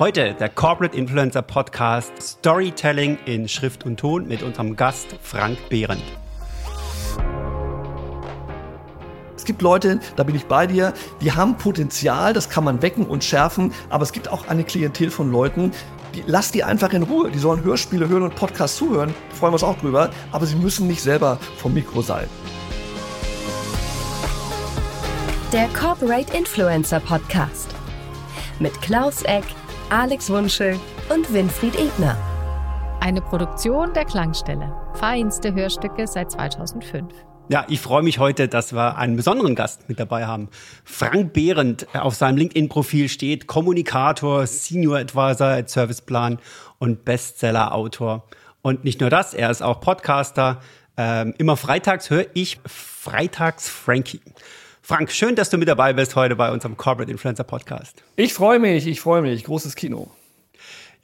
Heute der Corporate Influencer Podcast Storytelling in Schrift und Ton mit unserem Gast Frank Behrendt. Es gibt Leute, da bin ich bei dir, die haben Potenzial, das kann man wecken und schärfen, aber es gibt auch eine Klientel von Leuten, die, lass die einfach in Ruhe. Die sollen Hörspiele hören und Podcasts zuhören, freuen wir uns auch drüber, aber sie müssen nicht selber vom Mikro sein. Der Corporate Influencer Podcast mit Klaus Eck, Alex Wunschel und Winfried Ebner. Eine Produktion der Klangstelle. Feinste Hörstücke seit 2005. Ja, ich freue mich heute, dass wir einen besonderen Gast mit dabei haben. Frank Behrendt auf seinem LinkedIn-Profil steht Kommunikator, Senior Advisor at Serviceplan und Bestseller-Autor. Und nicht nur das, er ist auch Podcaster. Ähm, immer freitags höre ich Freitags Frankie. Frank, schön, dass du mit dabei bist heute bei unserem Corporate Influencer Podcast. Ich freue mich, ich freue mich. Großes Kino.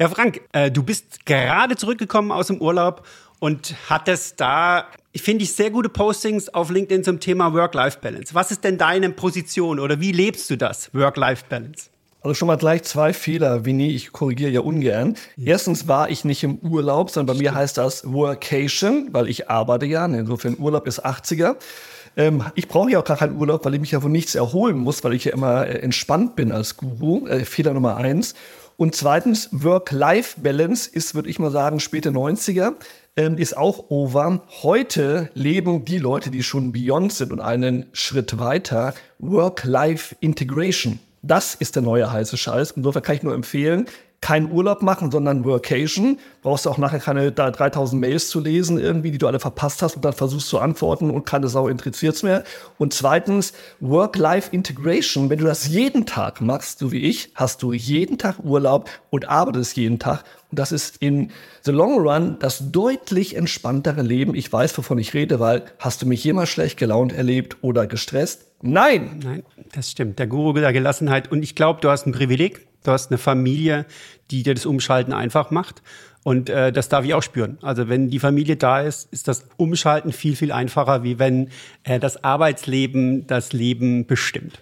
Ja, Frank, äh, du bist gerade zurückgekommen aus dem Urlaub und hattest da, finde ich, sehr gute Postings auf LinkedIn zum Thema Work-Life-Balance. Was ist denn deine Position oder wie lebst du das, Work-Life-Balance? Also schon mal gleich zwei Fehler, Winnie, ich korrigiere ja ungern. Erstens war ich nicht im Urlaub, sondern bei mir heißt das Workation, weil ich arbeite ja. Insofern Urlaub ist 80er. Ähm, ich brauche ja auch gar keinen Urlaub, weil ich mich ja von nichts erholen muss, weil ich ja immer äh, entspannt bin als Guru. Äh, Fehler Nummer eins. Und zweitens, Work-Life-Balance ist, würde ich mal sagen, späte 90er ähm, ist auch over. Heute leben die Leute, die schon beyond sind und einen Schritt weiter, Work-Life-Integration. Das ist der neue heiße Scheiß. Insofern kann ich nur empfehlen, keinen Urlaub machen, sondern Workation. Brauchst du auch nachher keine da 3000 Mails zu lesen, irgendwie, die du alle verpasst hast und dann versuchst zu antworten und keine Sau interessiert's mehr. Und zweitens, Work-Life-Integration. Wenn du das jeden Tag machst, so wie ich, hast du jeden Tag Urlaub und arbeitest jeden Tag. Und das ist in the long run das deutlich entspanntere Leben. Ich weiß, wovon ich rede, weil hast du mich jemals schlecht gelaunt erlebt oder gestresst? Nein. Nein, das stimmt. Der Guru der Gelassenheit. Und ich glaube, du hast ein Privileg. Du hast eine Familie, die dir das Umschalten einfach macht. Und äh, das darf ich auch spüren. Also wenn die Familie da ist, ist das Umschalten viel, viel einfacher, wie wenn äh, das Arbeitsleben das Leben bestimmt.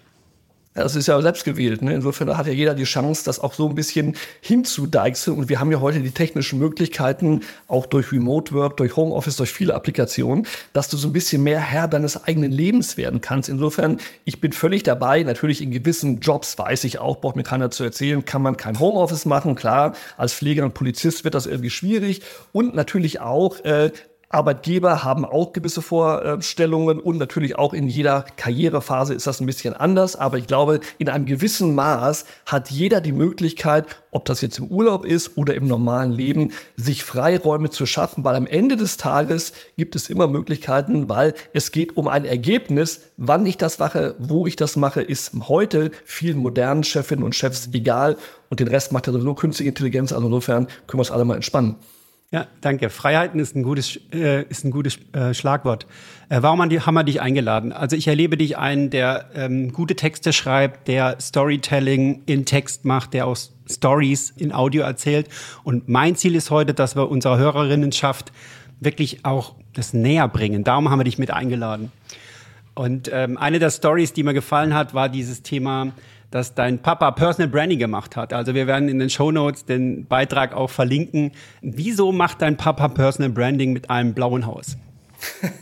Das ist ja selbst gewählt. Ne? Insofern hat ja jeder die Chance, das auch so ein bisschen hinzudeichseln. Und wir haben ja heute die technischen Möglichkeiten, auch durch Remote Work, durch Homeoffice, durch viele Applikationen, dass du so ein bisschen mehr Herr deines eigenen Lebens werden kannst. Insofern, ich bin völlig dabei. Natürlich in gewissen Jobs weiß ich auch, braucht mir keiner zu erzählen, kann man kein Homeoffice machen. Klar, als Pfleger und Polizist wird das irgendwie schwierig. Und natürlich auch, äh, Arbeitgeber haben auch gewisse Vorstellungen und natürlich auch in jeder Karrierephase ist das ein bisschen anders. Aber ich glaube, in einem gewissen Maß hat jeder die Möglichkeit, ob das jetzt im Urlaub ist oder im normalen Leben, sich Freiräume zu schaffen, weil am Ende des Tages gibt es immer Möglichkeiten, weil es geht um ein Ergebnis. Wann ich das mache, wo ich das mache, ist heute vielen modernen Chefinnen und Chefs egal. Und den Rest macht ja sowieso künstliche Intelligenz. Also insofern können wir uns alle mal entspannen. Ja, danke. Freiheiten ist ein gutes, äh, ist ein gutes äh, Schlagwort. Äh, warum haben, wir dich eingeladen? Also ich erlebe dich einen, der ähm, gute Texte schreibt, der Storytelling in Text macht, der auch Stories in Audio erzählt. Und mein Ziel ist heute, dass wir unserer Hörerinnenschaft wirklich auch das näher bringen. Darum haben wir dich mit eingeladen. Und ähm, eine der Stories, die mir gefallen hat, war dieses Thema dass dein Papa Personal Branding gemacht hat. Also wir werden in den Show Notes den Beitrag auch verlinken. Wieso macht dein Papa Personal Branding mit einem blauen Haus?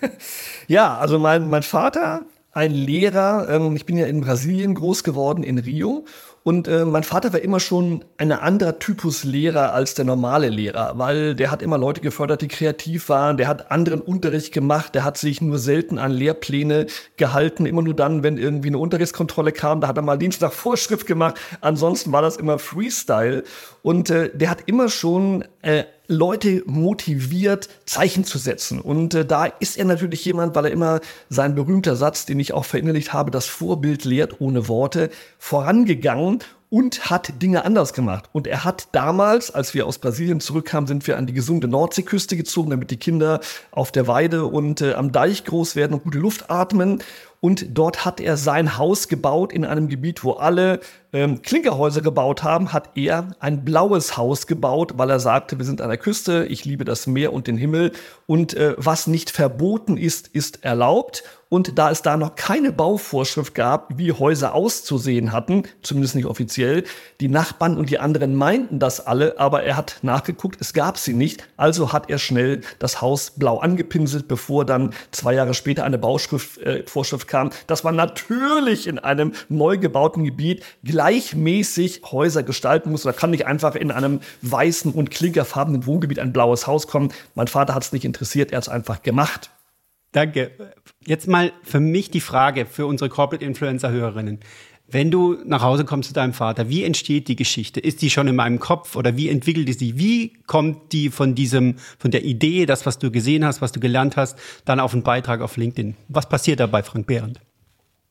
ja, also mein, mein Vater, ein Lehrer, ähm, ich bin ja in Brasilien groß geworden, in Rio. Und äh, mein Vater war immer schon ein anderer Typus Lehrer als der normale Lehrer, weil der hat immer Leute gefördert, die kreativ waren, der hat anderen Unterricht gemacht, der hat sich nur selten an Lehrpläne gehalten, immer nur dann, wenn irgendwie eine Unterrichtskontrolle kam, da hat er mal Dienst nach Vorschrift gemacht, ansonsten war das immer Freestyle. Und äh, der hat immer schon äh, Leute motiviert, Zeichen zu setzen. Und äh, da ist er natürlich jemand, weil er immer sein berühmter Satz, den ich auch verinnerlicht habe, das Vorbild lehrt ohne Worte, vorangegangen und hat Dinge anders gemacht. Und er hat damals, als wir aus Brasilien zurückkamen, sind wir an die gesunde Nordseeküste gezogen, damit die Kinder auf der Weide und äh, am Deich groß werden und gute Luft atmen. Und dort hat er sein Haus gebaut in einem Gebiet, wo alle ähm, Klinkerhäuser gebaut haben, hat er ein blaues Haus gebaut, weil er sagte, wir sind an der Küste, ich liebe das Meer und den Himmel und äh, was nicht verboten ist, ist erlaubt. Und da es da noch keine Bauvorschrift gab, wie Häuser auszusehen hatten, zumindest nicht offiziell, die Nachbarn und die anderen meinten das alle, aber er hat nachgeguckt, es gab sie nicht. Also hat er schnell das Haus blau angepinselt, bevor dann zwei Jahre später eine Bauschrift, äh, Vorschrift kam, dass man natürlich in einem neu gebauten Gebiet gleichmäßig Häuser gestalten muss. Da kann nicht einfach in einem weißen und klinkerfarbenen Wohngebiet ein blaues Haus kommen. Mein Vater hat es nicht interessiert, er hat es einfach gemacht. Danke. Jetzt mal für mich die Frage für unsere Corporate Influencer Hörerinnen. Wenn du nach Hause kommst zu deinem Vater, wie entsteht die Geschichte? Ist die schon in meinem Kopf oder wie entwickelt die sich? Wie kommt die von diesem, von der Idee, das, was du gesehen hast, was du gelernt hast, dann auf einen Beitrag auf LinkedIn? Was passiert da bei Frank Behrendt?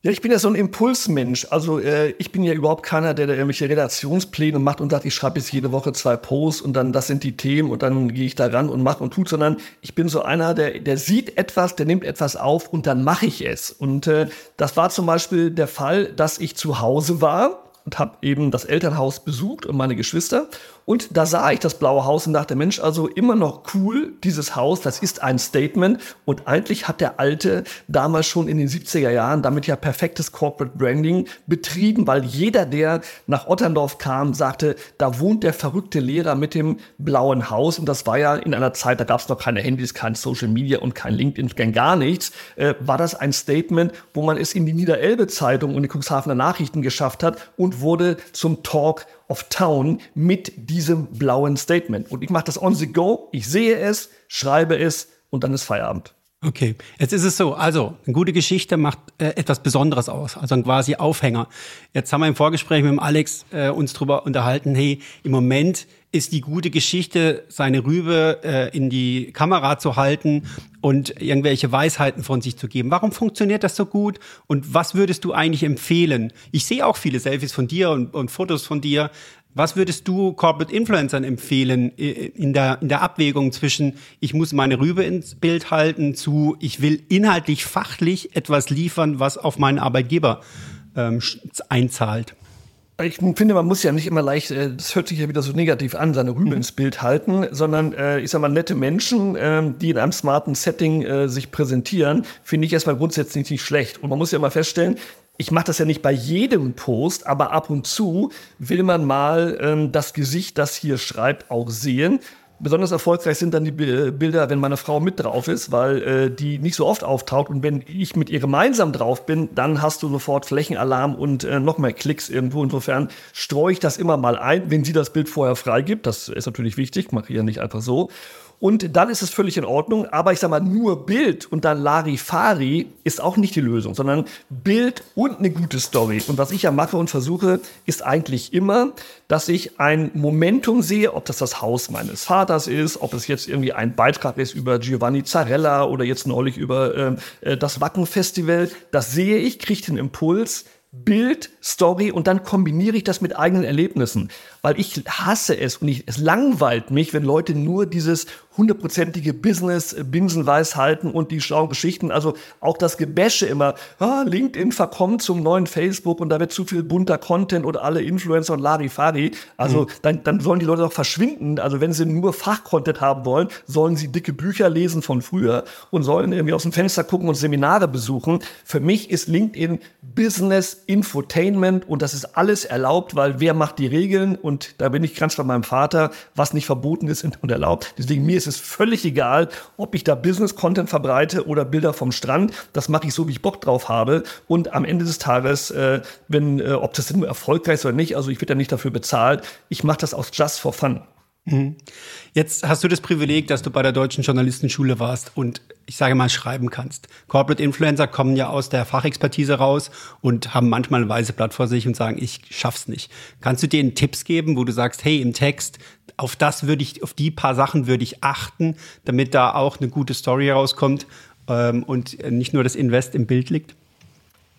Ja, ich bin ja so ein Impulsmensch. Also äh, ich bin ja überhaupt keiner, der da irgendwelche Redaktionspläne macht und sagt, ich schreibe jetzt jede Woche zwei Posts und dann das sind die Themen und dann gehe ich da ran und mache und tut, sondern ich bin so einer, der, der sieht etwas, der nimmt etwas auf und dann mache ich es. Und äh, das war zum Beispiel der Fall, dass ich zu Hause war und habe eben das Elternhaus besucht und meine Geschwister und da sah ich das blaue Haus und dachte, Mensch, also immer noch cool, dieses Haus, das ist ein Statement. Und eigentlich hat der Alte damals schon in den 70er Jahren damit ja perfektes Corporate Branding betrieben, weil jeder, der nach Otterndorf kam, sagte, da wohnt der verrückte Lehrer mit dem blauen Haus. Und das war ja in einer Zeit, da gab es noch keine Handys, kein Social Media und kein LinkedIn, gar nichts, äh, war das ein Statement, wo man es in die Niederelbe-Zeitung und die Cuxhavener Nachrichten geschafft hat und wurde zum Talk of Town mit diesem blauen Statement. Und ich mache das on the go, ich sehe es, schreibe es und dann ist Feierabend. Okay, jetzt ist es so, also eine gute Geschichte macht äh, etwas Besonderes aus, also ein quasi Aufhänger. Jetzt haben wir im Vorgespräch mit dem Alex äh, uns darüber unterhalten, hey, im Moment ist die gute Geschichte, seine Rübe äh, in die Kamera zu halten und irgendwelche Weisheiten von sich zu geben. Warum funktioniert das so gut? Und was würdest du eigentlich empfehlen? Ich sehe auch viele Selfies von dir und, und Fotos von dir. Was würdest du Corporate Influencern empfehlen äh, in der, in der Abwägung zwischen, ich muss meine Rübe ins Bild halten, zu, ich will inhaltlich, fachlich etwas liefern, was auf meinen Arbeitgeber ähm, einzahlt? Ich finde, man muss ja nicht immer leicht, äh, das hört sich ja wieder so negativ an, seine Rübe mhm. ins Bild halten, sondern äh, ich sag mal, nette Menschen, äh, die in einem smarten Setting äh, sich präsentieren, finde ich erstmal grundsätzlich nicht schlecht. Und man muss ja mal feststellen, ich mache das ja nicht bei jedem Post, aber ab und zu will man mal ähm, das Gesicht, das hier schreibt, auch sehen. Besonders erfolgreich sind dann die Bilder, wenn meine Frau mit drauf ist, weil äh, die nicht so oft auftaucht. Und wenn ich mit ihr gemeinsam drauf bin, dann hast du sofort Flächenalarm und äh, noch mehr Klicks irgendwo. Insofern streue ich das immer mal ein, wenn sie das Bild vorher freigibt. Das ist natürlich wichtig, mache ich ja nicht einfach so. Und dann ist es völlig in Ordnung. Aber ich sag mal, nur Bild und dann Larifari ist auch nicht die Lösung, sondern Bild und eine gute Story. Und was ich ja mache und versuche, ist eigentlich immer, dass ich ein Momentum sehe, ob das das Haus meines Vaters ist, ob es jetzt irgendwie ein Beitrag ist über Giovanni Zarella oder jetzt neulich über ähm, äh, das Wacken-Festival. Das sehe ich, kriege den Impuls, Bild, Story und dann kombiniere ich das mit eigenen Erlebnissen. Weil ich hasse es und ich, es langweilt mich, wenn Leute nur dieses hundertprozentige Business Binsenweis halten und die schlauen Geschichten, also auch das Gebäsche immer, ah, LinkedIn verkommt zum neuen Facebook und da wird zu viel bunter Content oder alle Influencer und Larifari. Also mhm. dann, dann sollen die Leute doch verschwinden. Also wenn sie nur Fachcontent haben wollen, sollen sie dicke Bücher lesen von früher und sollen irgendwie aus dem Fenster gucken und Seminare besuchen. Für mich ist LinkedIn Business Infotainment und das ist alles erlaubt, weil wer macht die Regeln und da bin ich ganz bei meinem Vater, was nicht verboten ist und erlaubt. Deswegen mir ist es völlig egal, ob ich da Business-Content verbreite oder Bilder vom Strand. Das mache ich so, wie ich Bock drauf habe. Und am Ende des Tages, äh, wenn, äh, ob das nur erfolgreich ist oder nicht, also ich werde ja nicht dafür bezahlt, ich mache das aus just for fun. Mhm. Jetzt hast du das Privileg, dass du bei der Deutschen Journalistenschule warst und ich sage mal schreiben kannst. Corporate Influencer kommen ja aus der Fachexpertise raus und haben manchmal ein weißes Blatt vor sich und sagen, ich schaff's nicht. Kannst du denen Tipps geben, wo du sagst, hey, im Text, auf das würde ich, auf die paar Sachen würde ich achten, damit da auch eine gute Story rauskommt ähm, und nicht nur das Invest im Bild liegt?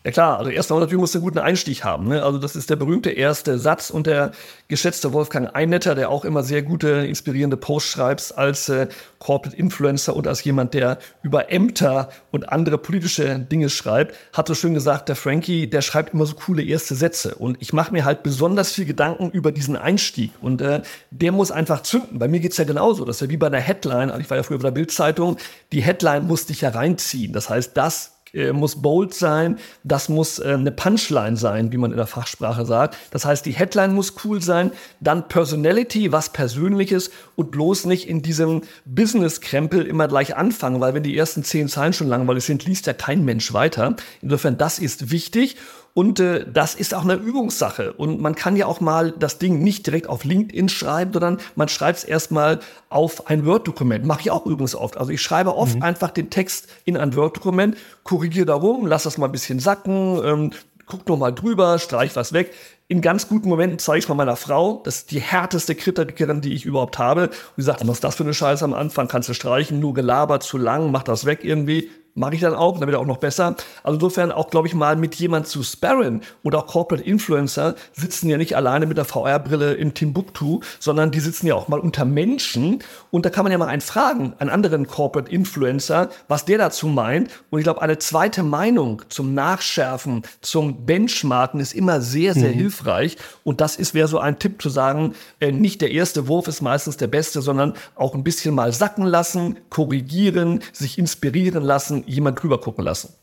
Ja klar, also erstmal natürlich muss einen guten Einstieg haben. Ne? Also das ist der berühmte erste Satz und der geschätzte Wolfgang Einnetter, der auch immer sehr gute, inspirierende Posts schreibt als äh, Corporate Influencer und als jemand, der über Ämter und andere politische Dinge schreibt, hat so schön gesagt, der Frankie, der schreibt immer so coole erste Sätze. Und ich mache mir halt besonders viel Gedanken über diesen Einstieg. Und äh, der muss einfach zünden. Bei mir geht's ja genauso. Das ist ja wie bei einer Headline. Also ich war ja früher bei der Bildzeitung. Die Headline musste ich ja reinziehen. Das heißt, das äh, muss bold sein, das muss äh, eine Punchline sein, wie man in der Fachsprache sagt. Das heißt, die Headline muss cool sein, dann Personality, was Persönliches und bloß nicht in diesem Business-Krempel immer gleich anfangen, weil wenn die ersten zehn Zeilen schon langweilig sind, liest ja kein Mensch weiter. Insofern, das ist wichtig. Und äh, das ist auch eine Übungssache. Und man kann ja auch mal das Ding nicht direkt auf LinkedIn schreiben, sondern man schreibt es erstmal auf ein Word-Dokument. Mache ich auch übrigens oft. Also ich schreibe oft mhm. einfach den Text in ein Word-Dokument, korrigiere darum, lass das mal ein bisschen sacken, ähm, guck noch mal drüber, streich was weg. In ganz guten Momenten zeige ich mal meiner Frau, das ist die härteste Kritikerin, die ich überhaupt habe. Und sie sagt, was ist das für eine Scheiße am Anfang? Kannst du streichen, nur gelabert, zu lang, mach das weg irgendwie mache ich dann auch, dann wird er auch noch besser. Also insofern auch, glaube ich, mal mit jemand zu sparren oder auch Corporate Influencer sitzen ja nicht alleine mit der VR-Brille in Timbuktu, sondern die sitzen ja auch mal unter Menschen und da kann man ja mal einen fragen, einen anderen Corporate Influencer, was der dazu meint. Und ich glaube, eine zweite Meinung zum Nachschärfen, zum Benchmarken ist immer sehr, sehr mhm. hilfreich. Und das ist, wäre so ein Tipp zu sagen, äh, nicht der erste Wurf ist meistens der beste, sondern auch ein bisschen mal sacken lassen, korrigieren, sich inspirieren lassen, jemand drüber gucken lassen.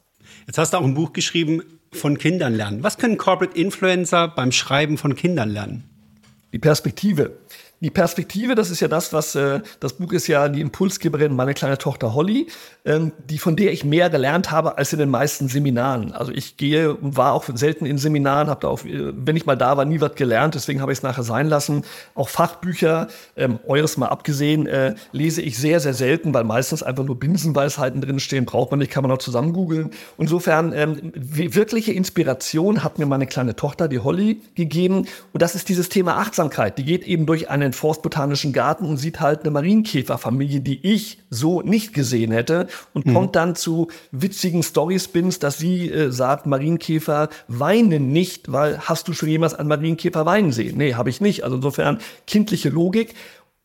Jetzt hast du auch ein Buch geschrieben, von Kindern lernen. Was können Corporate Influencer beim Schreiben von Kindern lernen? Die Perspektive. Die Perspektive, das ist ja das, was äh, das Buch ist ja die Impulsgeberin, meine kleine Tochter Holly, ähm, die von der ich mehr gelernt habe als in den meisten Seminaren. Also ich gehe und war auch selten in Seminaren, habe da auch, äh, wenn ich mal da war, nie was gelernt. Deswegen habe ich es nachher sein lassen. Auch Fachbücher, ähm, eures mal abgesehen, äh, lese ich sehr sehr selten, weil meistens einfach nur Binsenweisheiten drin stehen. Braucht man nicht, kann man auch zusammen googeln. Insofern ähm, wirkliche Inspiration hat mir meine kleine Tochter, die Holly, gegeben. Und das ist dieses Thema Achtsamkeit. Die geht eben durch einen den Forstbotanischen Garten und sieht halt eine Marienkäferfamilie, die ich so nicht gesehen hätte und mhm. kommt dann zu witzigen Story-Spins, dass sie äh, sagt, Marienkäfer weinen nicht, weil hast du schon jemals einen Marienkäfer weinen sehen? Nee, habe ich nicht. Also insofern kindliche Logik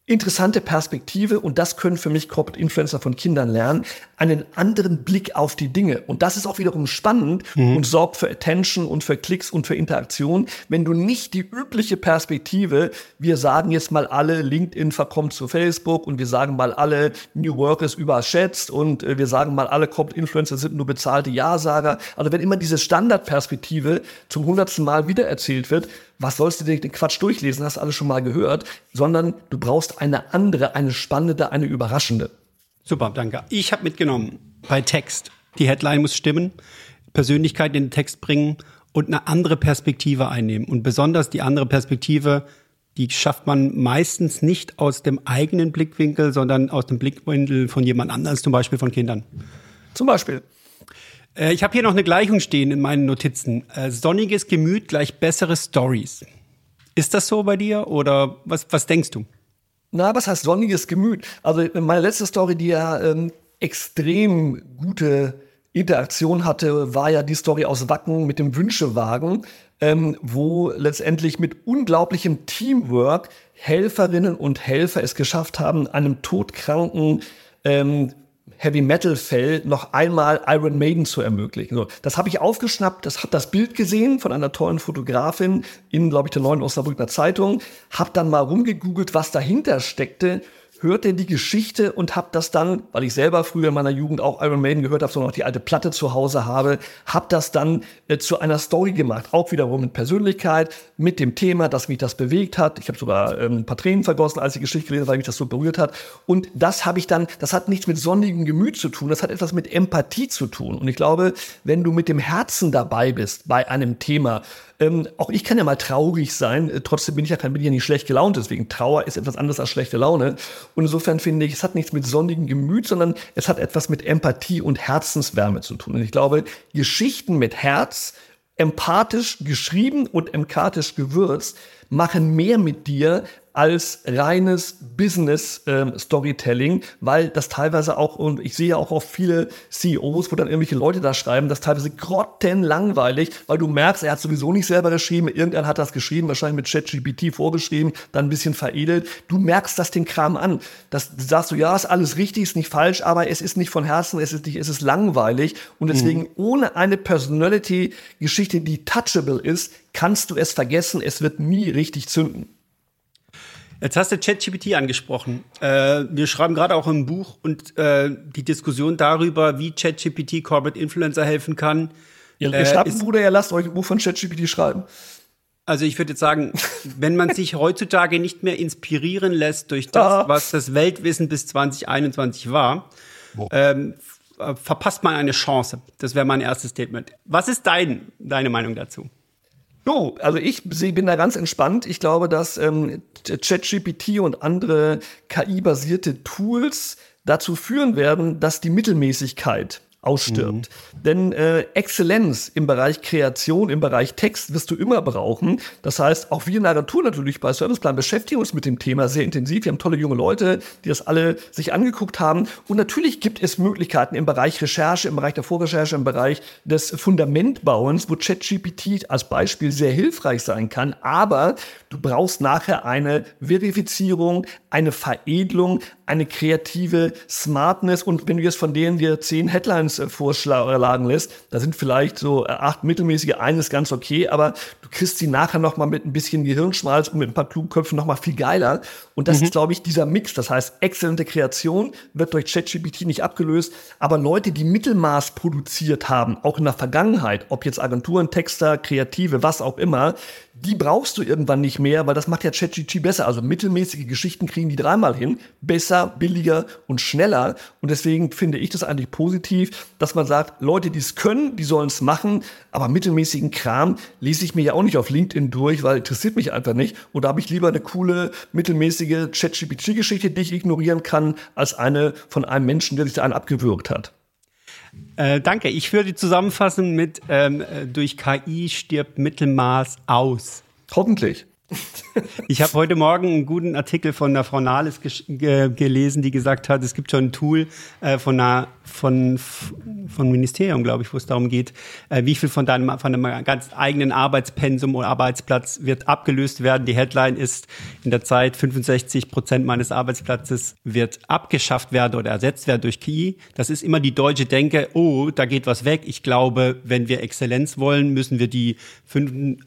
interessante Perspektive und das können für mich Corporate Influencer von Kindern lernen, einen anderen Blick auf die Dinge. Und das ist auch wiederum spannend mhm. und sorgt für Attention und für Klicks und für Interaktion, wenn du nicht die übliche Perspektive, wir sagen jetzt mal alle, LinkedIn verkommt zu Facebook und wir sagen mal alle, New Work ist überschätzt und äh, wir sagen mal alle Corporate Influencer sind nur bezahlte Ja-Sager. Also wenn immer diese Standardperspektive zum hundertsten Mal wiedererzählt wird, was sollst du dir den Quatsch durchlesen, hast du alles schon mal gehört, sondern du brauchst eine andere, eine spannende, eine überraschende. Super, danke. Ich habe mitgenommen bei Text. Die Headline muss stimmen, Persönlichkeit in den Text bringen und eine andere Perspektive einnehmen. Und besonders die andere Perspektive, die schafft man meistens nicht aus dem eigenen Blickwinkel, sondern aus dem Blickwinkel von jemand anderem, zum Beispiel von Kindern. Zum Beispiel. Äh, ich habe hier noch eine Gleichung stehen in meinen Notizen. Äh, sonniges Gemüt gleich bessere Stories. Ist das so bei dir oder was, was denkst du? Na, was heißt sonniges Gemüt? Also meine letzte Story, die ja ähm, extrem gute Interaktion hatte, war ja die Story aus Wacken mit dem Wünschewagen, ähm, wo letztendlich mit unglaublichem Teamwork Helferinnen und Helfer es geschafft haben, einem todkranken ähm, Heavy Metal Fell noch einmal Iron Maiden zu ermöglichen. So, das habe ich aufgeschnappt, das habe das Bild gesehen von einer tollen Fotografin in, glaube ich, der neuen Osnabrücker Zeitung, habe dann mal rumgegoogelt, was dahinter steckte hörte die Geschichte und habe das dann, weil ich selber früher in meiner Jugend auch Iron Maiden gehört habe, sondern auch die alte Platte zu Hause habe, habe das dann äh, zu einer Story gemacht. Auch wiederum mit Persönlichkeit, mit dem Thema, dass mich das bewegt hat. Ich habe sogar ähm, ein paar Tränen vergossen, als ich die Geschichte gelesen habe, weil mich das so berührt hat. Und das habe ich dann, das hat nichts mit sonnigem Gemüt zu tun, das hat etwas mit Empathie zu tun. Und ich glaube, wenn du mit dem Herzen dabei bist bei einem Thema, ähm, auch ich kann ja mal traurig sein, äh, trotzdem bin ich ja, bin ich ja nicht schlecht gelaunt, deswegen Trauer ist etwas anderes als schlechte Laune. Und insofern finde ich, es hat nichts mit sonnigem Gemüt, sondern es hat etwas mit Empathie und Herzenswärme zu tun. Und ich glaube, Geschichten mit Herz, empathisch geschrieben und empathisch gewürzt, machen mehr mit dir, als reines Business ähm, Storytelling, weil das teilweise auch, und ich sehe auch oft viele CEOs, wo dann irgendwelche Leute da schreiben, das teilweise grottenlangweilig, weil du merkst, er hat sowieso nicht selber geschrieben, irgendwann hat das geschrieben, wahrscheinlich mit ChatGPT vorgeschrieben, dann ein bisschen veredelt. Du merkst das den Kram an. Das sagst du, ja, ist alles richtig, ist nicht falsch, aber es ist nicht von Herzen, es ist nicht, es ist langweilig. Und deswegen mhm. ohne eine Personality-Geschichte, die touchable ist, kannst du es vergessen, es wird nie richtig zünden. Jetzt hast du ChatGPT angesprochen. Äh, wir schreiben gerade auch ein Buch und äh, die Diskussion darüber, wie ChatGPT Corporate Influencer helfen kann. Ihr, ihr schreibt ein Buch oder ihr lasst euch ein Buch von ChatGPT schreiben? Also ich würde jetzt sagen, wenn man sich heutzutage nicht mehr inspirieren lässt durch das, ah. was das Weltwissen bis 2021 war, ähm, verpasst man eine Chance. Das wäre mein erstes Statement. Was ist dein, deine Meinung dazu? Jo, also ich bin da ganz entspannt. Ich glaube, dass ähm, ChatGPT und andere KI-basierte Tools dazu führen werden, dass die Mittelmäßigkeit ausstirbt. Mhm. Denn äh, Exzellenz im Bereich Kreation, im Bereich Text wirst du immer brauchen. Das heißt, auch wir in der Agentur natürlich bei Serviceplan beschäftigen uns mit dem Thema sehr intensiv. Wir haben tolle junge Leute, die das alle sich angeguckt haben. Und natürlich gibt es Möglichkeiten im Bereich Recherche, im Bereich der Vorrecherche, im Bereich des Fundamentbauens, wo ChatGPT als Beispiel sehr hilfreich sein kann. Aber du brauchst nachher eine Verifizierung, eine Veredelung, eine kreative Smartness. Und wenn du jetzt von denen dir zehn Headlines äh, vorschlagen lässt, da sind vielleicht so äh, acht mittelmäßige, eines ganz okay, aber du kriegst sie nachher noch mal mit ein bisschen Gehirnschmalz und mit ein paar Klugköpfen noch mal viel geiler. Und das mhm. ist, glaube ich, dieser Mix. Das heißt, exzellente Kreation wird durch ChatGPT nicht abgelöst, aber Leute, die Mittelmaß produziert haben, auch in der Vergangenheit, ob jetzt Agenturen, Texter, Kreative, was auch immer, die brauchst du irgendwann nicht mehr, weil das macht ja ChatGPT besser. Also mittelmäßige Geschichten kriegen die dreimal hin. Besser, billiger und schneller. Und deswegen finde ich das eigentlich positiv, dass man sagt, Leute, die es können, die sollen es machen. Aber mittelmäßigen Kram lese ich mir ja auch nicht auf LinkedIn durch, weil interessiert mich einfach nicht. Und da habe ich lieber eine coole, mittelmäßige ChatGPT-Geschichte, die ich ignorieren kann, als eine von einem Menschen, der sich da einen abgewürgt hat. Äh, danke. Ich würde zusammenfassen mit ähm, äh, durch KI stirbt Mittelmaß aus. Hoffentlich. Ich habe heute Morgen einen guten Artikel von der Frau Nahles ge gelesen, die gesagt hat, es gibt schon ein Tool äh, von einer von von Ministerium, glaube ich, wo es darum geht, äh, wie viel von deinem von einem ganz eigenen Arbeitspensum oder Arbeitsplatz wird abgelöst werden. Die Headline ist in der Zeit 65 Prozent meines Arbeitsplatzes wird abgeschafft werden oder ersetzt werden durch KI. Das ist immer die deutsche Denke. Oh, da geht was weg. Ich glaube, wenn wir Exzellenz wollen, müssen wir die 35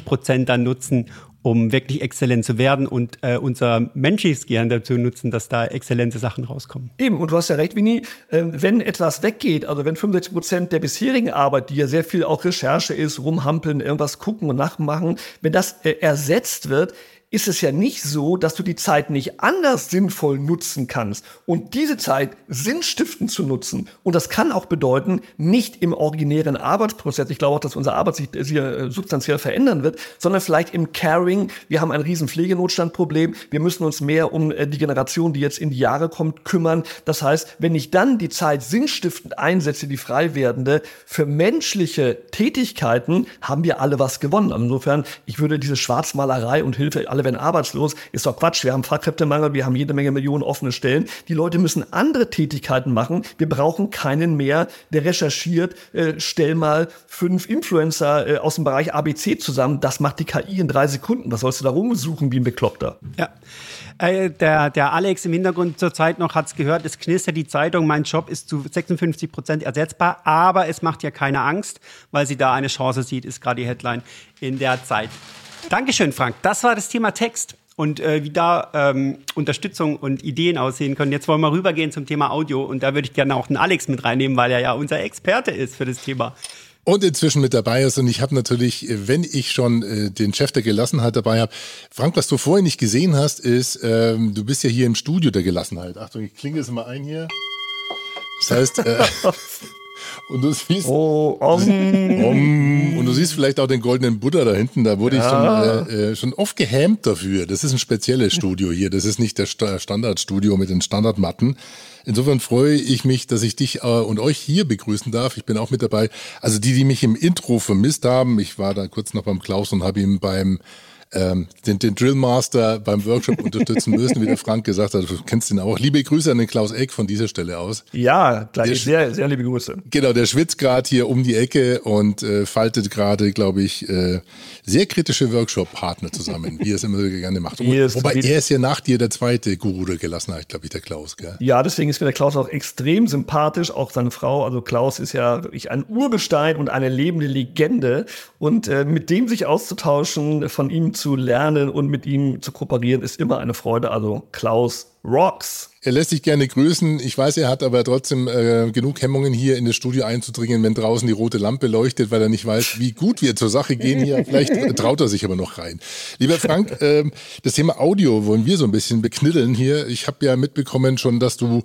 ähm, Prozent dann nutzen um wirklich exzellent zu werden und äh, unser menschliches Gehirn dazu nutzen, dass da exzellente Sachen rauskommen. Eben, und du hast ja recht, Winnie, äh, wenn etwas weggeht, also wenn 65 Prozent der bisherigen Arbeit, die ja sehr viel auch Recherche ist, rumhampeln, irgendwas gucken und nachmachen, wenn das äh, ersetzt wird, ist es ja nicht so, dass du die Zeit nicht anders sinnvoll nutzen kannst. Und diese Zeit sinnstiftend zu nutzen. Und das kann auch bedeuten, nicht im originären Arbeitsprozess, ich glaube auch, dass unsere Arbeit sich hier äh, substanziell verändern wird, sondern vielleicht im Caring. Wir haben ein riesen Pflegenotstandproblem. Wir müssen uns mehr um äh, die Generation, die jetzt in die Jahre kommt, kümmern. Das heißt, wenn ich dann die Zeit sinnstiftend einsetze, die frei werdende, für menschliche Tätigkeiten, haben wir alle was gewonnen. Insofern, ich würde diese Schwarzmalerei und Hilfe alle werden arbeitslos. Ist doch Quatsch. Wir haben Fachkräftemangel, wir haben jede Menge Millionen offene Stellen. Die Leute müssen andere Tätigkeiten machen. Wir brauchen keinen mehr, der recherchiert, äh, stell mal fünf Influencer äh, aus dem Bereich ABC zusammen. Das macht die KI in drei Sekunden. Was sollst du da rumsuchen wie ein Bekloppter? Ja. Äh, der, der Alex im Hintergrund zurzeit noch hat es gehört, es knistert die Zeitung, mein Job ist zu 56 Prozent ersetzbar, aber es macht ja keine Angst, weil sie da eine Chance sieht, ist gerade die Headline in der Zeit. Dankeschön, Frank. Das war das Thema Text und äh, wie da ähm, Unterstützung und Ideen aussehen können. Jetzt wollen wir rübergehen zum Thema Audio und da würde ich gerne auch den Alex mit reinnehmen, weil er ja unser Experte ist für das Thema. Und inzwischen mit dabei ist und ich habe natürlich, wenn ich schon äh, den Chef der Gelassenheit dabei habe, Frank, was du vorher nicht gesehen hast, ist, ähm, du bist ja hier im Studio der Gelassenheit. Achtung, ich klinge es mal ein hier. Das heißt, äh, Und du siehst, oh, um. Um, und du siehst vielleicht auch den goldenen Buddha da hinten. Da wurde ja. ich schon, äh, äh, schon oft gehämt dafür. Das ist ein spezielles Studio hier. Das ist nicht der Standardstudio mit den Standardmatten. Insofern freue ich mich, dass ich dich äh, und euch hier begrüßen darf. Ich bin auch mit dabei. Also die, die mich im Intro vermisst haben, ich war da kurz noch beim Klaus und habe ihm beim ähm, den, den Drillmaster beim Workshop unterstützen müssen, wie der Frank gesagt hat. Du kennst ihn auch. Liebe Grüße an den Klaus Eck von dieser Stelle aus. Ja, gleich, sehr, sehr liebe Grüße. Genau, der schwitzt gerade hier um die Ecke und äh, faltet gerade, glaube ich, äh, sehr kritische Workshop-Partner zusammen, wie er es immer so gerne macht. Yes, Wobei er ist ja nach dir der zweite Guru der Gelassenheit, glaube ich, der Klaus. Gell? Ja, deswegen ist mir der Klaus auch extrem sympathisch, auch seine Frau. Also Klaus ist ja wirklich ein Urgestein und eine lebende Legende. Und äh, mit dem sich auszutauschen, von ihm zu lernen und mit ihm zu kooperieren, ist immer eine Freude. Also Klaus rocks. Er lässt sich gerne grüßen. Ich weiß, er hat aber trotzdem äh, genug Hemmungen, hier in das Studio einzudringen, wenn draußen die rote Lampe leuchtet, weil er nicht weiß, wie gut wir zur Sache gehen hier. Vielleicht traut er sich aber noch rein. Lieber Frank, äh, das Thema Audio wollen wir so ein bisschen bekniddeln hier. Ich habe ja mitbekommen schon, dass du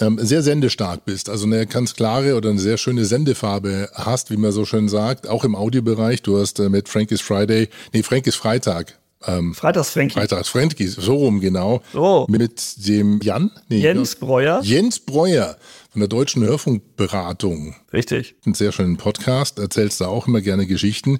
ähm, sehr sendestark bist, also eine ganz klare oder eine sehr schöne Sendefarbe hast, wie man so schön sagt, auch im Audiobereich. Du hast äh, mit Frank is Friday, nee, Frank is Freitag ähm, Freitags Frankie. Freitags Frankie, so rum genau. So. Mit dem Jan? Nee, Jens Breuer. Jens Breuer von der Deutschen Hörfunkberatung. Richtig. Einen sehr schönen Podcast, erzählst da auch immer gerne Geschichten.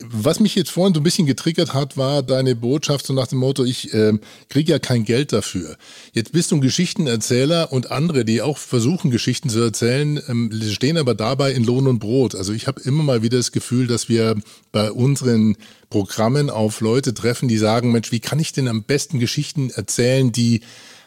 Was mich jetzt vorhin so ein bisschen getriggert hat, war deine Botschaft so nach dem Motto, ich äh, kriege ja kein Geld dafür. Jetzt bist du ein Geschichtenerzähler und andere, die auch versuchen, Geschichten zu erzählen, ähm, stehen aber dabei in Lohn und Brot. Also ich habe immer mal wieder das Gefühl, dass wir bei unseren Programmen auf Leute treffen, die sagen, Mensch, wie kann ich denn am besten Geschichten erzählen, die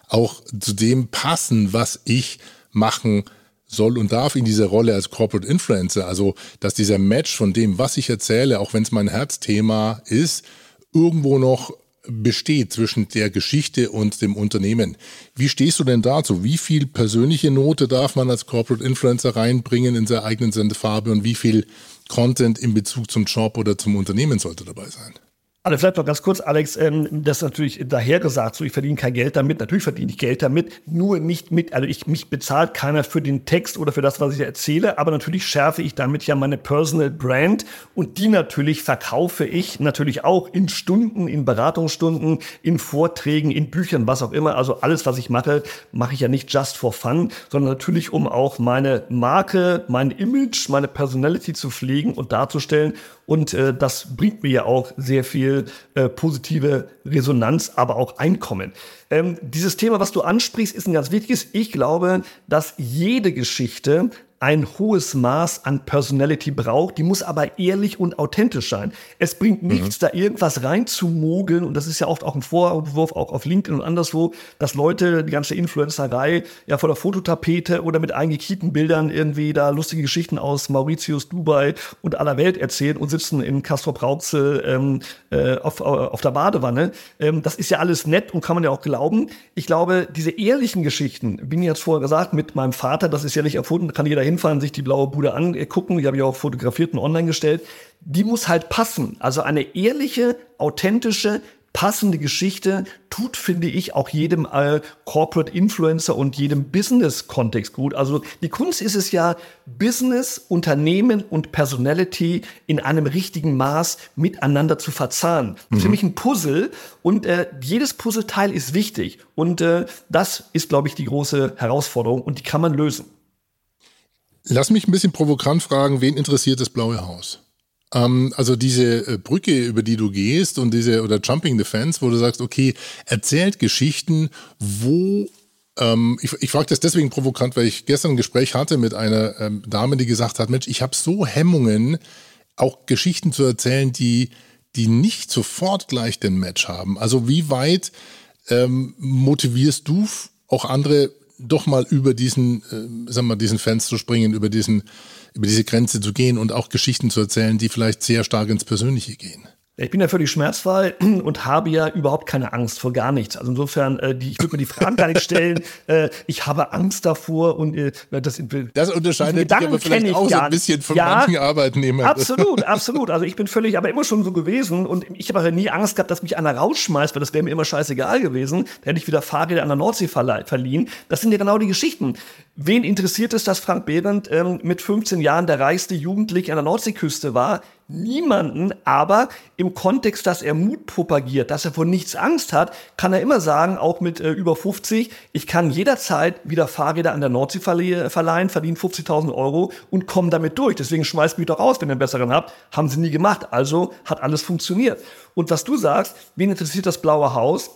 auch zu dem passen, was ich machen soll und darf in dieser Rolle als Corporate Influencer, also dass dieser Match von dem, was ich erzähle, auch wenn es mein Herzthema ist, irgendwo noch besteht zwischen der Geschichte und dem Unternehmen. Wie stehst du denn dazu? Wie viel persönliche Note darf man als Corporate Influencer reinbringen in seiner eigenen Sendefarbe und wie viel Content in Bezug zum Job oder zum Unternehmen sollte dabei sein? Also vielleicht noch ganz kurz, Alex, ähm, das ist natürlich daher gesagt, so ich verdiene kein Geld damit, natürlich verdiene ich Geld damit, nur nicht mit, also ich, mich bezahlt keiner für den Text oder für das, was ich erzähle, aber natürlich schärfe ich damit ja meine Personal Brand und die natürlich verkaufe ich natürlich auch in Stunden, in Beratungsstunden, in Vorträgen, in Büchern, was auch immer. Also alles, was ich mache, mache ich ja nicht just for fun, sondern natürlich, um auch meine Marke, mein Image, meine Personality zu pflegen und darzustellen und äh, das bringt mir ja auch sehr viel äh, positive Resonanz, aber auch Einkommen. Ähm, dieses Thema, was du ansprichst, ist ein ganz wichtiges. Ich glaube, dass jede Geschichte ein hohes Maß an Personality braucht, die muss aber ehrlich und authentisch sein. Es bringt mhm. nichts, mhm. da irgendwas reinzumogeln, und das ist ja oft auch ein Vorwurf, auch auf LinkedIn und anderswo, dass Leute die ganze Influencerei ja vor der Fototapete oder mit eingekieten Bildern irgendwie da lustige Geschichten aus Mauritius, Dubai und aller Welt erzählen und sitzen in Castro Brauxel ähm, äh, auf, auf der Badewanne. Ähm, das ist ja alles nett und kann man ja auch glauben. Ich glaube, diese ehrlichen Geschichten, wie ich jetzt vorher gesagt, mit meinem Vater, das ist ja nicht erfunden, kann jeder hinfahren, sich die blaue Bude angucken, die habe ich auch fotografiert und online gestellt, die muss halt passen. Also eine ehrliche, authentische, passende Geschichte tut, finde ich, auch jedem äh, Corporate Influencer und jedem Business-Kontext gut. Also die Kunst ist es ja, Business, Unternehmen und Personality in einem richtigen Maß miteinander zu verzahnen. Mhm. Für mich ein Puzzle und äh, jedes Puzzleteil ist wichtig. Und äh, das ist, glaube ich, die große Herausforderung und die kann man lösen. Lass mich ein bisschen provokant fragen, wen interessiert das Blaue Haus? Ähm, also diese äh, Brücke, über die du gehst und diese, oder Jumping the Fence, wo du sagst, okay, erzählt Geschichten, wo ähm, ich, ich frage das deswegen provokant, weil ich gestern ein Gespräch hatte mit einer ähm, Dame, die gesagt hat, Mensch, ich habe so Hemmungen, auch Geschichten zu erzählen, die, die nicht sofort gleich den Match haben. Also wie weit ähm, motivierst du auch andere doch mal über diesen, äh, sagen wir, diesen Fans zu springen, über diesen, über diese Grenze zu gehen und auch Geschichten zu erzählen, die vielleicht sehr stark ins Persönliche gehen. Ich bin ja völlig schmerzfrei und habe ja überhaupt keine Angst vor gar nichts. Also insofern, äh, die, ich würde mir die Fragen gar nicht stellen. Äh, ich habe Angst davor und äh, das, das unterscheidet dich aber vielleicht auch so ein bisschen von ja, manchen Arbeitnehmern. Absolut, absolut. Also ich bin völlig, aber immer schon so gewesen und ich habe nie Angst gehabt, dass mich einer rausschmeißt, weil das wäre mir immer scheißegal gewesen. Da hätte ich wieder Fahrräder an der Nordsee verliehen. Das sind ja genau die Geschichten. Wen interessiert es, dass Frank Behrendt ähm, mit 15 Jahren der reichste Jugendliche an der Nordseeküste war? Niemanden, aber im Kontext, dass er Mut propagiert, dass er vor nichts Angst hat, kann er immer sagen, auch mit äh, über 50, ich kann jederzeit wieder Fahrräder an der Nordsee verleihen, verdiene 50.000 Euro und komme damit durch. Deswegen schmeißt mich doch raus, wenn ihr einen besseren habt. Haben sie nie gemacht. Also hat alles funktioniert. Und was du sagst, wen interessiert das blaue Haus?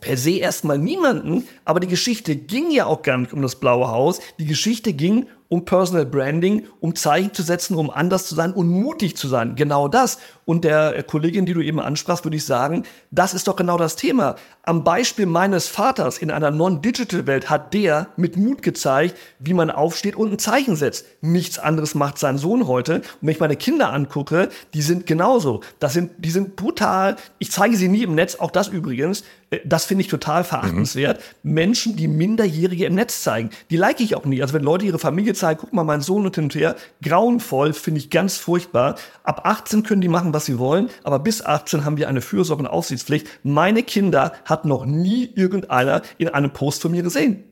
per se erstmal niemanden, aber die Geschichte ging ja auch gar nicht um das blaue Haus. Die Geschichte ging um Personal Branding, um Zeichen zu setzen, um anders zu sein und mutig zu sein. Genau das. Und der Kollegin, die du eben ansprachst, würde ich sagen, das ist doch genau das Thema. Am Beispiel meines Vaters in einer Non-Digital-Welt hat der mit Mut gezeigt, wie man aufsteht und ein Zeichen setzt. Nichts anderes macht sein Sohn heute. Und wenn ich meine Kinder angucke, die sind genauso. Das sind, die sind brutal. Ich zeige sie nie im Netz, auch das übrigens. Äh, das finde ich total verachtenswert. Mhm. Menschen, die Minderjährige im Netz zeigen, die like ich auch nie. Also wenn Leute ihre Familie zeigen, guck mal, mein Sohn und hin und her, grauenvoll, finde ich ganz furchtbar. Ab 18 können die machen, was sie wollen, aber bis 18 haben wir eine Fürsorge- und Aufsichtspflicht. Meine Kinder hat noch nie irgendeiner in einem Post von mir gesehen.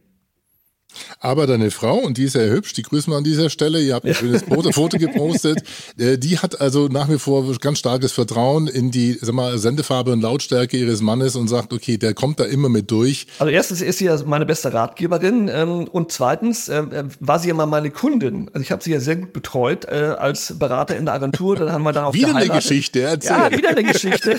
Aber deine Frau, und die ist sehr hübsch, die grüßen wir an dieser Stelle, ihr habt ein schönes Foto, Foto gepostet, äh, die hat also nach wie vor ganz starkes Vertrauen in die sag mal, Sendefarbe und Lautstärke ihres Mannes und sagt, okay, der kommt da immer mit durch. Also erstens ist sie ja meine beste Ratgeberin ähm, und zweitens äh, äh, war sie ja mal meine Kundin. Also ich habe sie ja sehr gut betreut äh, als Berater in der Agentur. Dann haben wir dann auch Wieder eine Geschichte, erzähl. Ja, wieder eine Geschichte.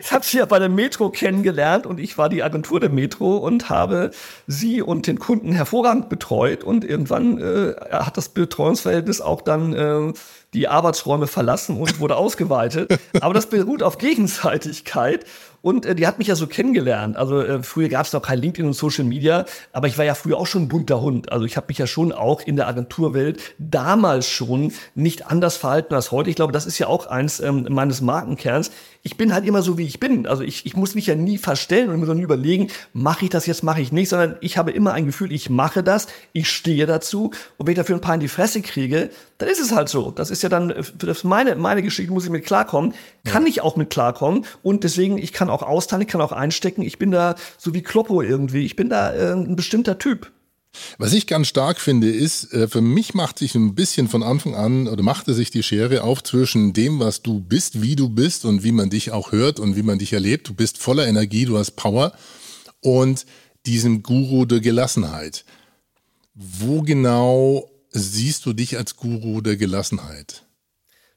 Ich habe sie ja bei der Metro kennengelernt und ich war die Agentur der Metro und habe sie und den Kunden hervorragend Land betreut und irgendwann äh, hat das Betreuungsverhältnis auch dann äh, die Arbeitsräume verlassen und wurde ausgeweitet. Aber das beruht auf Gegenseitigkeit. Und äh, die hat mich ja so kennengelernt. Also äh, früher gab es noch kein LinkedIn und Social Media, aber ich war ja früher auch schon ein bunter Hund. Also ich habe mich ja schon auch in der Agenturwelt damals schon nicht anders verhalten als heute. Ich glaube, das ist ja auch eins ähm, meines Markenkerns ich bin halt immer so, wie ich bin. Also ich, ich muss mich ja nie verstellen und mir so nie überlegen, mache ich das jetzt, mache ich nicht, sondern ich habe immer ein Gefühl, ich mache das, ich stehe dazu und wenn ich dafür ein paar in die Fresse kriege, dann ist es halt so. Das ist ja dann, das meine, meine Geschichte, muss ich mit klarkommen, kann ja. ich auch mit klarkommen und deswegen, ich kann auch austeilen, ich kann auch einstecken, ich bin da so wie Kloppo irgendwie, ich bin da äh, ein bestimmter Typ. Was ich ganz stark finde, ist, äh, für mich macht sich ein bisschen von Anfang an oder machte sich die Schere auf zwischen dem, was du bist, wie du bist und wie man dich auch hört und wie man dich erlebt. Du bist voller Energie, du hast Power und diesem Guru der Gelassenheit. Wo genau siehst du dich als Guru der Gelassenheit?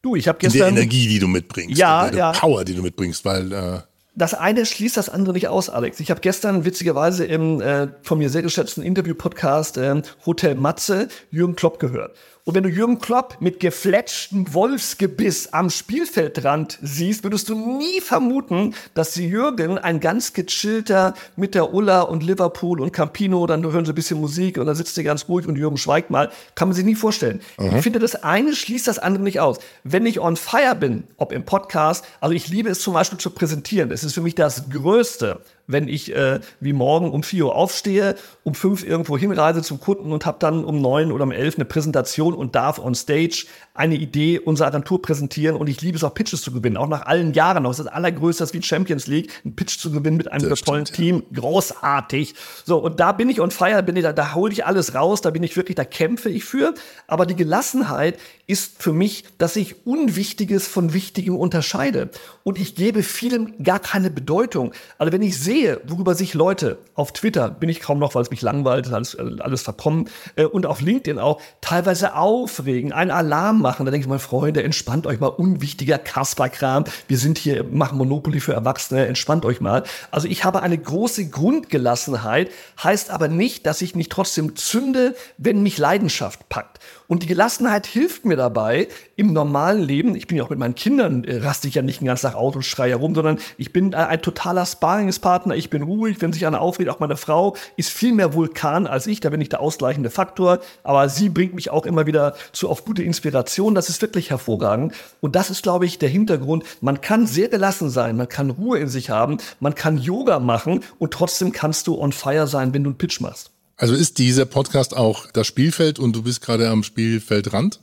Du, ich habe gestern. In der Energie, die du mitbringst. Ja, der ja. Power, die du mitbringst, weil äh, das eine schließt das andere nicht aus, Alex. Ich habe gestern witzigerweise im äh, von mir sehr geschätzten Interview-Podcast äh, Hotel Matze Jürgen Klopp gehört. Und wenn du Jürgen Klopp mit gefletschtem Wolfsgebiss am Spielfeldrand siehst, würdest du nie vermuten, dass Jürgen ein ganz gechillter mit der Ulla und Liverpool und Campino, dann hören sie ein bisschen Musik und dann sitzt er ganz ruhig und Jürgen schweigt mal. Kann man sich nie vorstellen. Mhm. Ich finde, das eine schließt das andere nicht aus. Wenn ich on fire bin, ob im Podcast, also ich liebe es zum Beispiel zu präsentieren. Es ist für mich das Größte, wenn ich äh, wie morgen um 4 Uhr aufstehe, um 5 irgendwo hinreise zum Kunden und habe dann um 9 oder um 11 eine Präsentation und darf on stage eine Idee unserer Agentur präsentieren und ich liebe es auch Pitches zu gewinnen, auch nach allen Jahren noch. Es ist das allergrößte, das wie Champions League, ein Pitch zu gewinnen mit einem das tollen stimmt, Team, ja. großartig. So, und da bin ich on fire, bin ich da, da hole ich alles raus, da bin ich wirklich, da kämpfe ich für. Aber die Gelassenheit ist für mich, dass ich Unwichtiges von Wichtigem unterscheide. Und ich gebe vielem gar keine Bedeutung. Also wenn ich sehe, worüber sich Leute auf Twitter, bin ich kaum noch, weil es mich langweilt, alles, alles verkommen, äh, und auf LinkedIn auch, teilweise aufregen, einen Alarm machen. Da denke ich mal, Freunde, entspannt euch mal, unwichtiger Kasperkram. Wir sind hier, machen Monopoly für Erwachsene, entspannt euch mal. Also ich habe eine große Grundgelassenheit, heißt aber nicht, dass ich nicht trotzdem zünde, wenn mich Leidenschaft packt. Und die Gelassenheit hilft mir dabei im normalen Leben. Ich bin ja auch mit meinen Kindern, äh, raste ich ja nicht den ganzen Tag aus und schreie herum, sondern ich bin ein, ein totaler Sparringspartner. Ich bin ruhig, wenn sich einer aufregt. Auch meine Frau ist viel mehr Vulkan als ich. Da bin ich der ausgleichende Faktor. Aber sie bringt mich auch immer wieder zu auf gute Inspiration. Das ist wirklich hervorragend. Und das ist, glaube ich, der Hintergrund. Man kann sehr gelassen sein. Man kann Ruhe in sich haben. Man kann Yoga machen und trotzdem kannst du on fire sein, wenn du einen Pitch machst. Also ist dieser Podcast auch das Spielfeld und du bist gerade am Spielfeldrand?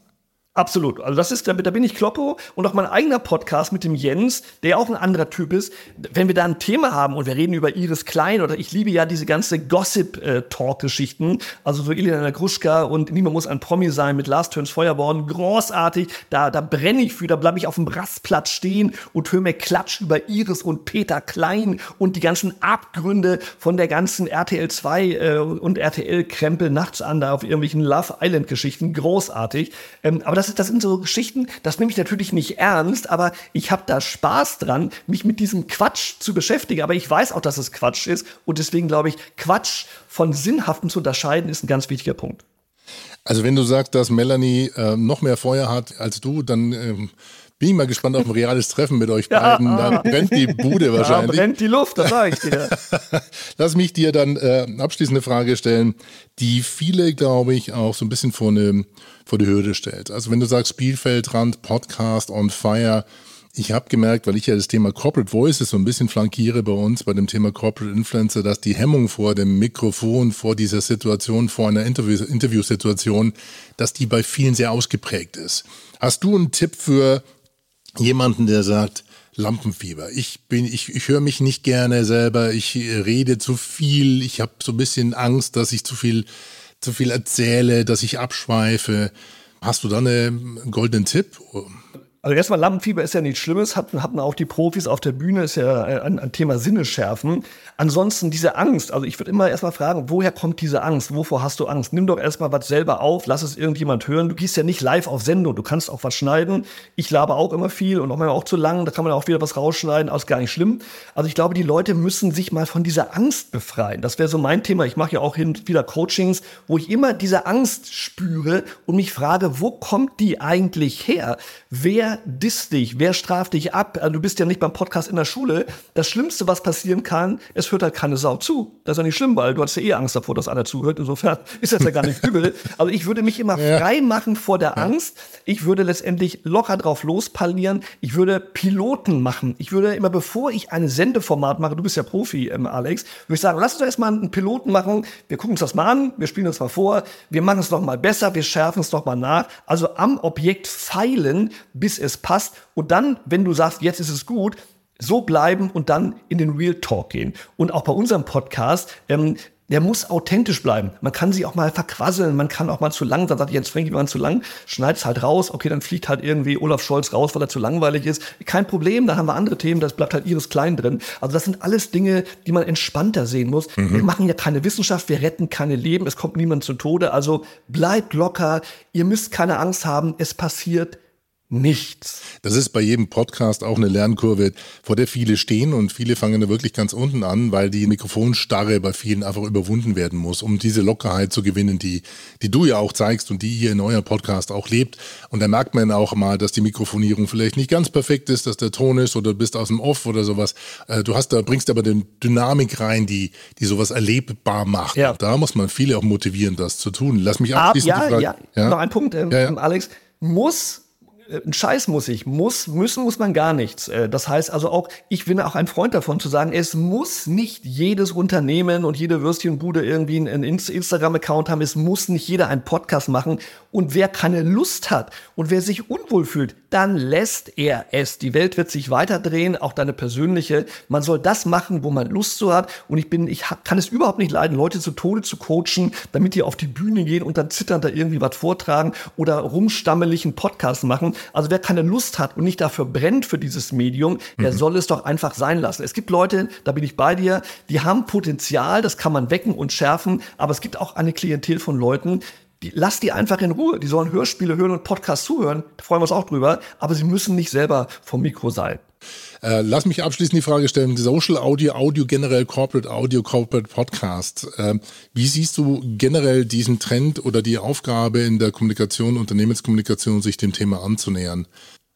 Absolut. Also das ist, da, da bin ich Kloppo und auch mein eigener Podcast mit dem Jens, der auch ein anderer Typ ist. Wenn wir da ein Thema haben und wir reden über Iris Klein oder ich liebe ja diese ganze Gossip-Talk-Geschichten, also so Ilina Gruschka und Niemand muss ein Promi sein mit Lars Töns Feuerborn, großartig. Da, da brenne ich für, da bleibe ich auf dem Rastplatz stehen und höre mir Klatsch über Iris und Peter Klein und die ganzen Abgründe von der ganzen RTL 2 äh, und RTL-Krempel nachts an, da auf irgendwelchen Love Island-Geschichten. Großartig. Ähm, aber das das, das sind so Geschichten, das nehme ich natürlich nicht ernst, aber ich habe da Spaß dran, mich mit diesem Quatsch zu beschäftigen. Aber ich weiß auch, dass es Quatsch ist. Und deswegen glaube ich, Quatsch von Sinnhaftem zu unterscheiden, ist ein ganz wichtiger Punkt. Also wenn du sagst, dass Melanie äh, noch mehr Feuer hat als du, dann ähm, bin ich mal gespannt auf ein reales Treffen mit euch beiden. Ja. Da brennt die Bude wahrscheinlich. Da brennt die Luft, das sage ich dir. Lass mich dir dann äh, abschließende Frage stellen, die viele, glaube ich, auch so ein bisschen vor, eine, vor die Hürde stellt. Also wenn du sagst Spielfeldrand, Podcast on fire, ich habe gemerkt, weil ich ja das Thema Corporate Voices so ein bisschen flankiere bei uns, bei dem Thema Corporate Influencer, dass die Hemmung vor dem Mikrofon, vor dieser Situation, vor einer Interview Interviewsituation, dass die bei vielen sehr ausgeprägt ist. Hast du einen Tipp für jemanden, der sagt, Lampenfieber. Ich bin, ich, ich höre mich nicht gerne selber, ich rede zu viel, ich habe so ein bisschen Angst, dass ich zu viel, zu viel erzähle, dass ich abschweife. Hast du da einen goldenen Tipp? Also erstmal Lampenfieber ist ja nichts Schlimmes, hatten, hatten auch die Profis auf der Bühne, ist ja äh, ein, ein Thema Sinneschärfen. Ansonsten diese Angst, also ich würde immer erstmal fragen, woher kommt diese Angst? Wovor hast du Angst? Nimm doch erstmal was selber auf, lass es irgendjemand hören. Du gehst ja nicht live auf Sendung, du kannst auch was schneiden. Ich labe auch immer viel und auch manchmal auch zu lang, da kann man auch wieder was rausschneiden, alles gar nicht schlimm. Also ich glaube, die Leute müssen sich mal von dieser Angst befreien. Das wäre so mein Thema. Ich mache ja auch hin wieder Coachings, wo ich immer diese Angst spüre und mich frage, wo kommt die eigentlich her? Wer disst dich? Wer straft dich ab? Also du bist ja nicht beim Podcast in der Schule. Das Schlimmste, was passieren kann, es hört halt keine Sau zu. Das ist ja nicht schlimm, weil du hast ja eh Angst davor, dass einer zuhört. Insofern ist das ja gar nicht übel. Also ich würde mich immer ja. frei machen vor der Angst. Ich würde letztendlich locker drauf lospalieren. Ich würde Piloten machen. Ich würde immer, bevor ich ein Sendeformat mache, du bist ja Profi, ähm, Alex, würde ich sagen, lass uns doch erstmal einen Piloten machen. Wir gucken uns das mal an. Wir spielen das mal vor. Wir machen es doch mal besser. Wir schärfen es doch mal nach. Also am Objekt feilen, bis es passt. Und dann, wenn du sagst, jetzt ist es gut, so bleiben und dann in den Real Talk gehen. Und auch bei unserem Podcast, ähm, der muss authentisch bleiben. Man kann sie auch mal verquasseln, man kann auch mal zu lang, dann sagt Jens Frank, wir waren zu lang, schneid's halt raus, okay, dann fliegt halt irgendwie Olaf Scholz raus, weil er zu langweilig ist. Kein Problem, dann haben wir andere Themen, das bleibt halt ihres Klein drin. Also das sind alles Dinge, die man entspannter sehen muss. Mhm. Wir machen ja keine Wissenschaft, wir retten keine Leben, es kommt niemand zu Tode, also bleibt locker, ihr müsst keine Angst haben, es passiert nichts. Das ist bei jedem Podcast auch eine Lernkurve, vor der viele stehen und viele fangen da wirklich ganz unten an, weil die Mikrofonstarre bei vielen einfach überwunden werden muss, um diese Lockerheit zu gewinnen, die, die du ja auch zeigst und die hier in eurem Podcast auch lebt. Und da merkt man auch mal, dass die Mikrofonierung vielleicht nicht ganz perfekt ist, dass der Ton ist oder du bist aus dem Off oder sowas. Äh, du hast da, bringst aber den Dynamik rein, die, die sowas erlebbar macht. Ja. Und da muss man viele auch motivieren, das zu tun. Lass mich abschließend Ab, ja, ja, ja, noch ein Punkt, ähm, ja, ja. Alex. Muss ein Scheiß muss ich, muss, müssen muss man gar nichts. Äh, das heißt also auch, ich bin auch ein Freund davon zu sagen, es muss nicht jedes Unternehmen und jede Würstchenbude irgendwie einen Instagram-Account haben, es muss nicht jeder einen Podcast machen. Und wer keine Lust hat und wer sich unwohl fühlt, dann lässt er es. Die Welt wird sich weiterdrehen, auch deine persönliche. Man soll das machen, wo man Lust zu hat. Und ich bin, ich kann es überhaupt nicht leiden, Leute zu Tode zu coachen, damit die auf die Bühne gehen und dann zitternd da irgendwie was vortragen oder rumstammelichen Podcast machen. Also wer keine Lust hat und nicht dafür brennt für dieses Medium, der mhm. soll es doch einfach sein lassen. Es gibt Leute, da bin ich bei dir, die haben Potenzial, das kann man wecken und schärfen, aber es gibt auch eine Klientel von Leuten, die, lass die einfach in Ruhe. Die sollen Hörspiele hören und Podcasts zuhören. Da freuen wir uns auch drüber. Aber sie müssen nicht selber vom Mikro sein. Äh, lass mich abschließend die Frage stellen: Social Audio, Audio generell, Corporate Audio, Corporate Podcast. Äh, wie siehst du generell diesen Trend oder die Aufgabe in der Kommunikation, Unternehmenskommunikation, sich dem Thema anzunähern?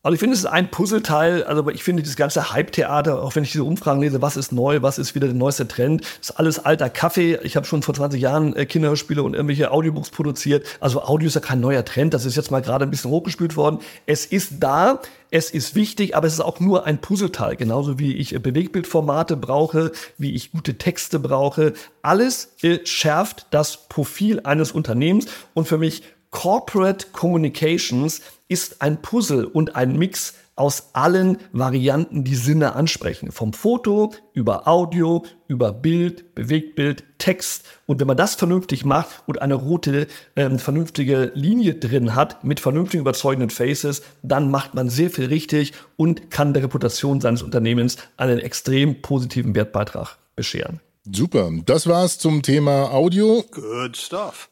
Also ich finde, es ist ein Puzzleteil. Also ich finde dieses ganze Hype-Theater, auch wenn ich diese Umfragen lese, was ist neu, was ist wieder der neueste Trend, ist alles alter Kaffee. Ich habe schon vor 20 Jahren äh, Kinderhörspiele und irgendwelche Audiobooks produziert. Also Audio ist ja kein neuer Trend. Das ist jetzt mal gerade ein bisschen hochgespült worden. Es ist da. Es ist wichtig, aber es ist auch nur ein Puzzleteil. Genauso wie ich äh, Bewegbildformate brauche, wie ich gute Texte brauche. Alles äh, schärft das Profil eines Unternehmens. Und für mich Corporate Communications ist ein Puzzle und ein Mix aus allen Varianten, die Sinne ansprechen. Vom Foto über Audio, über Bild, Bewegtbild, Text. Und wenn man das vernünftig macht und eine rote, äh, vernünftige Linie drin hat mit vernünftigen, überzeugenden Faces, dann macht man sehr viel richtig und kann der Reputation seines Unternehmens einen extrem positiven Wertbeitrag bescheren. Super. Das war's zum Thema Audio. Good stuff.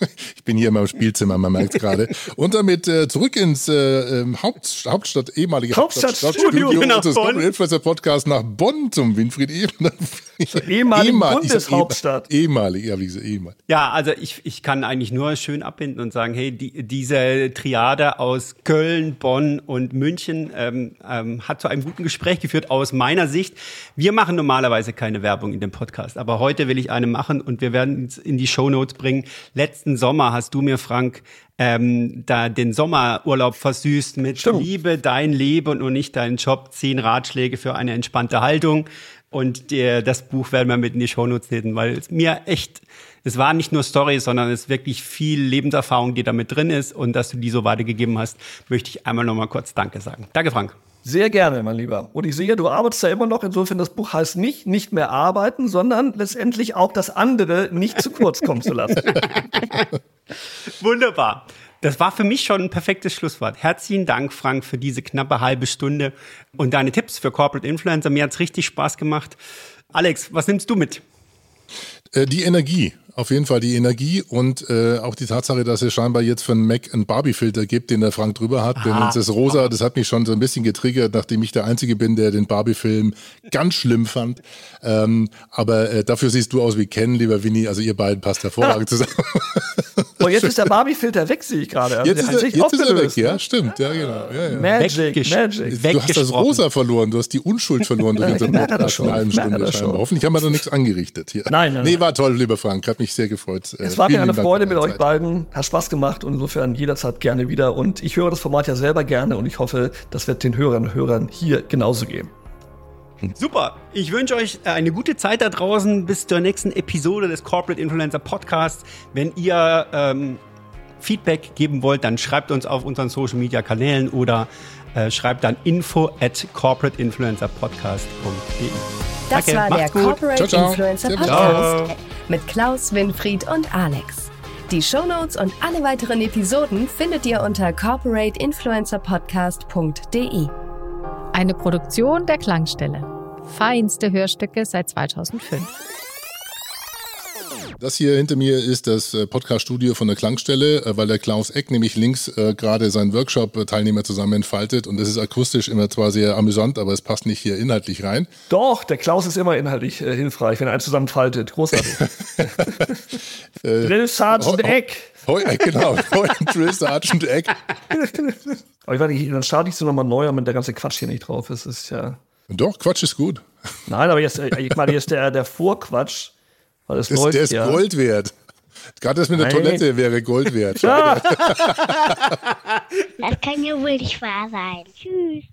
Ich bin hier in meinem Spielzimmer, man merkt gerade. Und damit äh, zurück ins äh, ähm, Haupt, Hauptstadt, ehemalige Hauptstadtstudio Hauptstadtstudio nach unseres Bonn. Influencer Podcast nach Bonn zum Winfried Ebner. ehemaligen Ehemal- Bundeshauptstadt. Ehemalig, ja, wie gesagt, ehemalig. Ja, also ich, ich kann eigentlich nur schön abbinden und sagen, hey, die, diese Triade aus Köln, Bonn und München ähm, ähm, hat zu einem guten Gespräch geführt aus meiner Sicht. Wir machen normalerweise keine Werbung in dem Podcast, aber heute will ich eine machen und wir werden es in die Shownotes bringen. Letzten Sommer hast du mir, Frank, ähm, da den Sommerurlaub versüßt mit Stimmt. Liebe dein Leben und nicht deinen Job, zehn Ratschläge für eine entspannte Haltung. Und der, das Buch werden wir mit in die Shownotes nehmen, weil es mir echt, es war nicht nur Story, sondern es ist wirklich viel Lebenserfahrung, die da mit drin ist. Und dass du die so weitergegeben hast, möchte ich einmal nochmal kurz Danke sagen. Danke, Frank. Sehr gerne, mein Lieber. Und ich sehe, du arbeitest da immer noch. Insofern, das Buch heißt nicht, nicht mehr arbeiten, sondern letztendlich auch das andere nicht zu kurz kommen zu lassen. Wunderbar. Das war für mich schon ein perfektes Schlusswort. Herzlichen Dank, Frank, für diese knappe halbe Stunde und deine Tipps für Corporate Influencer. Mir hat's richtig Spaß gemacht. Alex, was nimmst du mit? Äh, die Energie. Auf jeden Fall die Energie und äh, auch die Tatsache, dass es scheinbar jetzt für einen Mac einen Barbie-Filter gibt, den der Frank drüber hat. Denn das Rosa, das hat mich schon so ein bisschen getriggert, nachdem ich der Einzige bin, der den Barbie-Film ganz schlimm fand. Ähm, aber äh, dafür siehst du aus wie Ken, lieber Winnie. Also ihr beiden passt hervorragend zusammen. Und jetzt ist der Barbie-Filter weg, sehe ich gerade. Also Jetzt, ist er, jetzt ist er weg, ja, ne? stimmt, ja, genau. Ja, ja. Magic, Weggesch- Magic. Du hast das. Rosa verloren, du hast die Unschuld verloren durch unseren Podcast in einer halben ich merke Stunde das schon. scheinbar. Hoffentlich haben wir da nichts angerichtet hier. Nein, nein, Nee, nein. war toll, lieber Frank. Hat mich sehr gefreut. Es war mir eine Freude mit euch beiden. beiden. Hat Spaß gemacht und insofern jederzeit gerne wieder. Und ich höre das Format ja selber gerne und ich hoffe, das wird den Hörern und Hörern hier genauso gehen. Super. Ich wünsche euch äh, eine gute Zeit da draußen bis zur nächsten Episode des Corporate Influencer Podcasts. Wenn ihr ähm, Feedback geben wollt, dann schreibt uns auf unseren Social Media Kanälen oder äh, schreibt dann info at corporateinfluencerpodcast.de. Das Danke, war der macht's gut. Corporate Ciao, ciao. Influencer Servus. Podcast mit Klaus, Winfried und Alex. Die Shownotes und alle weiteren Episoden findet ihr unter corporateinfluencerpodcast.de. Eine Produktion der Klangstelle. Feinste Hörstücke seit 2005. Das hier hinter mir ist das äh, Podcast-Studio von der Klangstelle, äh, weil der Klaus Eck nämlich links äh, gerade seinen Workshop-Teilnehmer zusammen entfaltet und das ist akustisch immer zwar sehr amüsant, aber es passt nicht hier inhaltlich rein. Doch, der Klaus ist immer inhaltlich äh, hilfreich, wenn er einen zusammenfaltet. Großartig. Drill Sergeant. Eck. Heu, genau, Heu Drill Sergeant Eck. Aber ich weiß nicht, dann starte ich so nochmal neu, damit der ganze Quatsch hier nicht drauf ist. Das ist ja. Doch, Quatsch ist gut. Nein, aber jetzt, ich meine, jetzt der, der Vorquatsch, weil es Das, läuft der ist ja. Gold wert. Gerade das mit der Nein. Toilette wäre Gold wert. Ja. Das kann ja wohl nicht wahr sein. Tschüss.